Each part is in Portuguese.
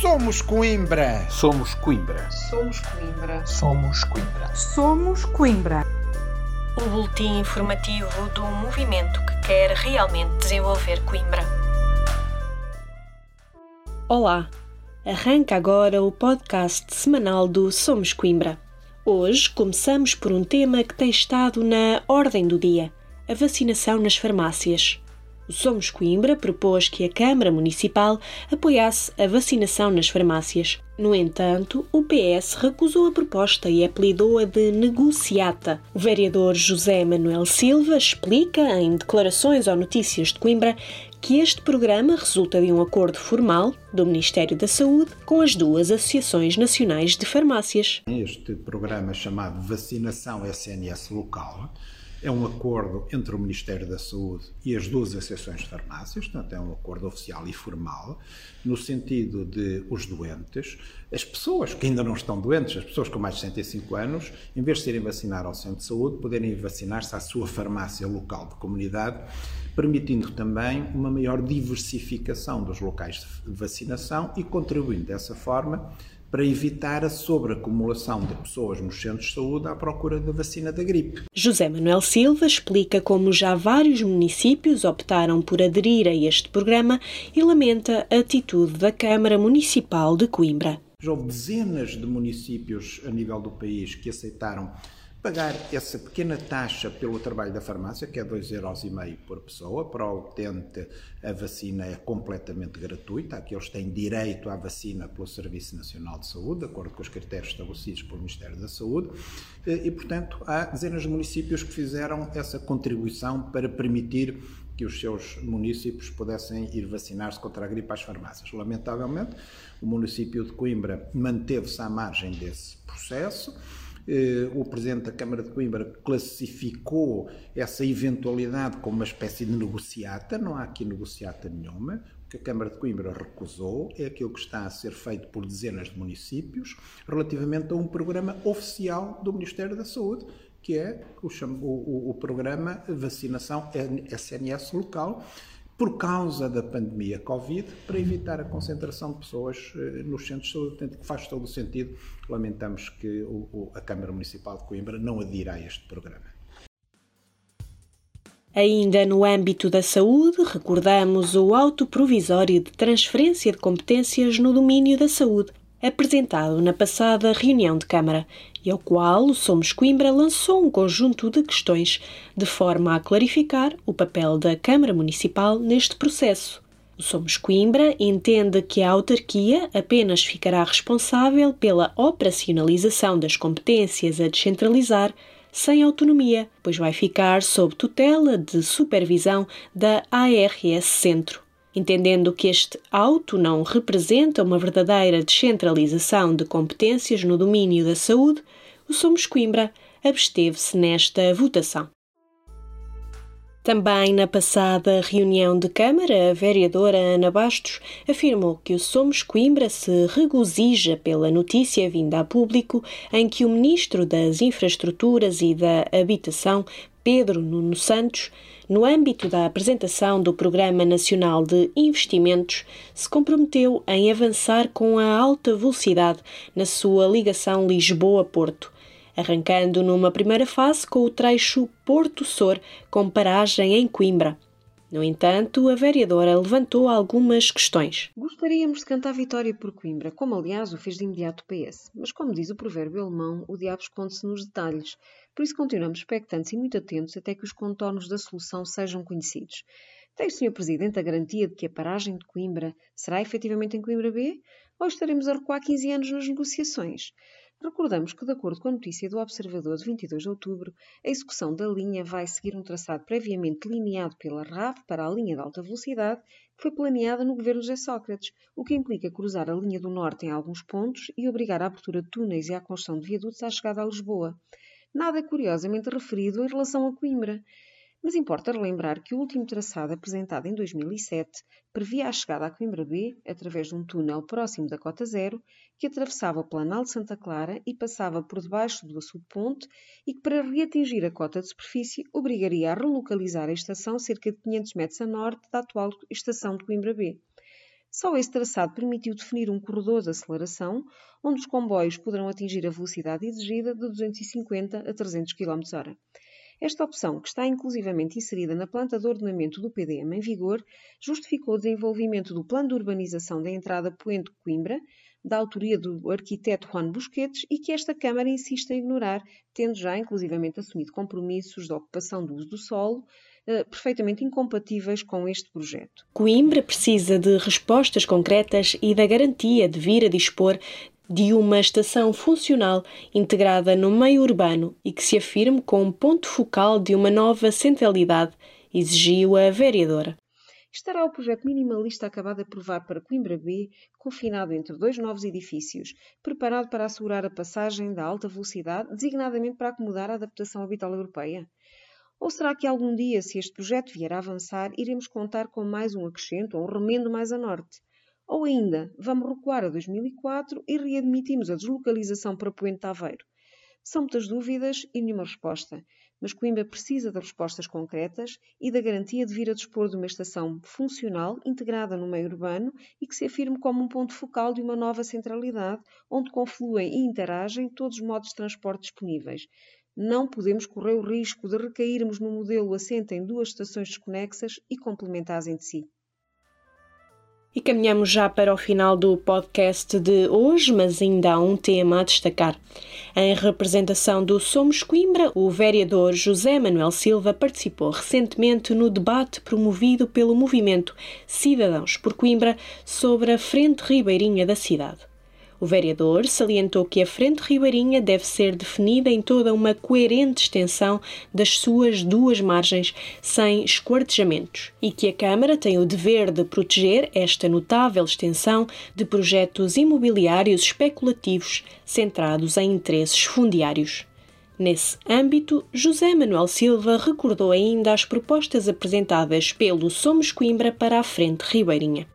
Somos Coimbra. Somos Coimbra. Somos Coimbra. Somos Coimbra. Somos Coimbra. O boletim informativo do movimento que quer realmente desenvolver Coimbra. Olá. Arranca agora o podcast semanal do Somos Coimbra. Hoje começamos por um tema que tem estado na ordem do dia: a vacinação nas farmácias. O Somos Coimbra propôs que a Câmara Municipal apoiasse a vacinação nas farmácias. No entanto, o PS recusou a proposta e apelidou-a de negociata. O vereador José Manuel Silva explica, em declarações ao Notícias de Coimbra, que este programa resulta de um acordo formal do Ministério da Saúde com as duas Associações Nacionais de Farmácias. Este programa chamado Vacinação SNS Local é um acordo entre o Ministério da Saúde e as duas associações de farmácias, portanto, é um acordo oficial e formal, no sentido de os doentes, as pessoas que ainda não estão doentes, as pessoas com mais de 65 anos, em vez de serem vacinar ao centro de saúde, poderem vacinar-se à sua farmácia local de comunidade, permitindo também uma maior diversificação dos locais de vacinação e contribuindo dessa forma para evitar a sobreacumulação de pessoas nos centros de saúde à procura da vacina da gripe. José Manuel Silva explica como já vários municípios optaram por aderir a este programa e lamenta a atitude da Câmara Municipal de Coimbra. Já houve dezenas de municípios a nível do país que aceitaram pagar essa pequena taxa pelo trabalho da farmácia, que é 2,5€ por pessoa. Para o utente, a vacina é completamente gratuita. Aqueles têm direito à vacina pelo Serviço Nacional de Saúde, de acordo com os critérios estabelecidos pelo Ministério da Saúde. E, portanto, há dezenas de municípios que fizeram essa contribuição para permitir que os seus municípios pudessem ir vacinar-se contra a gripe às farmácias. Lamentavelmente, o município de Coimbra manteve-se à margem desse processo eh, o Presidente da Câmara de Coimbra classificou essa eventualidade como uma espécie de negociata, não há aqui negociata nenhuma. O que a Câmara de Coimbra recusou é aquilo que está a ser feito por dezenas de municípios relativamente a um programa oficial do Ministério da Saúde, que é o, o, o programa Vacinação SNS Local, por causa da pandemia Covid, para evitar a concentração de pessoas eh, nos centros de saúde. Que faz todo o sentido. Lamentamos que a Câmara Municipal de Coimbra não adira a este programa. Ainda no âmbito da saúde, recordamos o auto provisório de transferência de competências no domínio da saúde, apresentado na passada reunião de Câmara e ao qual o Somos Coimbra lançou um conjunto de questões de forma a clarificar o papel da Câmara Municipal neste processo. O Somos Coimbra entende que a autarquia apenas ficará responsável pela operacionalização das competências a descentralizar sem autonomia, pois vai ficar sob tutela de supervisão da ARS Centro. Entendendo que este auto não representa uma verdadeira descentralização de competências no domínio da saúde, o Somos Coimbra absteve-se nesta votação. Também na passada reunião de Câmara, a vereadora Ana Bastos afirmou que o Somos Coimbra se regozija pela notícia vinda a público em que o Ministro das Infraestruturas e da Habitação, Pedro Nuno Santos, no âmbito da apresentação do Programa Nacional de Investimentos, se comprometeu em avançar com a alta velocidade na sua ligação Lisboa-Porto, arrancando numa primeira fase com o trecho Porto-Sor, com paragem em Coimbra. No entanto, a vereadora levantou algumas questões. Gostaríamos de cantar vitória por Coimbra, como aliás o fez de imediato o PS. Mas como diz o provérbio alemão, o diabo esconde-se nos detalhes. Por isso continuamos expectantes e muito atentos até que os contornos da solução sejam conhecidos. Tem o Sr. Presidente a garantia de que a paragem de Coimbra será efetivamente em Coimbra B? Ou estaremos a recuar 15 anos nas negociações? Recordamos que, de acordo com a notícia do Observador de 22 de outubro, a execução da linha vai seguir um traçado previamente delineado pela RAV para a linha de alta velocidade, que foi planeada no governo José Sócrates, o que implica cruzar a linha do norte em alguns pontos e obrigar a abertura de túneis e a construção de viadutos à chegada a Lisboa. Nada curiosamente referido em relação a Coimbra. Mas importa relembrar que o último traçado apresentado em 2007 previa a chegada à Coimbra B através de um túnel próximo da cota zero que atravessava o Planalto de Santa Clara e passava por debaixo do açude ponte e que para reatingir a cota de superfície obrigaria a relocalizar a estação cerca de 500 metros a norte da atual estação de Coimbra B. Só esse traçado permitiu definir um corredor de aceleração onde os comboios poderão atingir a velocidade exigida de 250 a 300 km/h. Esta opção, que está inclusivamente inserida na planta de ordenamento do PDM em vigor, justificou o desenvolvimento do plano de urbanização da entrada Poente-Coimbra, da autoria do arquiteto Juan Busquets e que esta Câmara insiste em ignorar, tendo já inclusivamente assumido compromissos de ocupação do uso do solo, eh, perfeitamente incompatíveis com este projeto. Coimbra precisa de respostas concretas e da garantia de vir a dispor de uma estação funcional integrada no meio urbano e que se afirme como ponto focal de uma nova centralidade, exigiu a vereadora. Estará o projeto minimalista acabado de aprovar para Coimbra B, confinado entre dois novos edifícios, preparado para assegurar a passagem da alta velocidade, designadamente para acomodar a adaptação habital europeia? Ou será que algum dia, se este projeto vier a avançar, iremos contar com mais um acrescento ou um remendo mais a norte? Ou ainda, vamos recuar a 2004 e readmitimos a deslocalização para Poente Aveiro? São muitas dúvidas e nenhuma resposta, mas Coimbra precisa de respostas concretas e da garantia de vir a dispor de uma estação funcional, integrada no meio urbano e que se afirme como um ponto focal de uma nova centralidade, onde confluem e interagem todos os modos de transporte disponíveis, não podemos correr o risco de recairmos no modelo assente em duas estações desconexas e complementares entre si. E caminhamos já para o final do podcast de hoje, mas ainda há um tema a destacar. Em representação do Somos Coimbra, o vereador José Manuel Silva participou recentemente no debate promovido pelo movimento Cidadãos por Coimbra sobre a frente ribeirinha da cidade. O vereador salientou que a Frente Ribeirinha deve ser definida em toda uma coerente extensão das suas duas margens, sem esquartejamentos, e que a Câmara tem o dever de proteger esta notável extensão de projetos imobiliários especulativos centrados em interesses fundiários. Nesse âmbito, José Manuel Silva recordou ainda as propostas apresentadas pelo Somos Coimbra para a Frente Ribeirinha.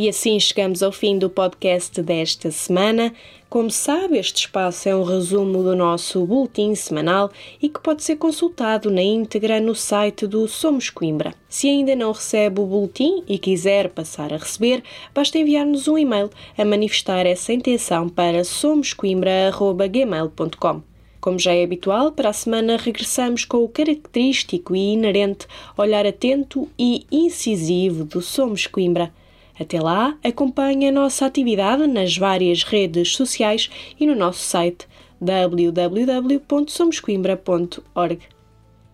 E assim chegamos ao fim do podcast desta semana. Como sabe, este espaço é um resumo do nosso boletim semanal e que pode ser consultado na íntegra no site do Somos Coimbra. Se ainda não recebe o boletim e quiser passar a receber, basta enviar-nos um e-mail a manifestar essa intenção para somoscoimbra.gmail.com. Como já é habitual, para a semana regressamos com o característico e inerente olhar atento e incisivo do Somos Coimbra. Até lá, acompanhe a nossa atividade nas várias redes sociais e no nosso site www.somoscoimbra.org.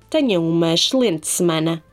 Tenham uma excelente semana!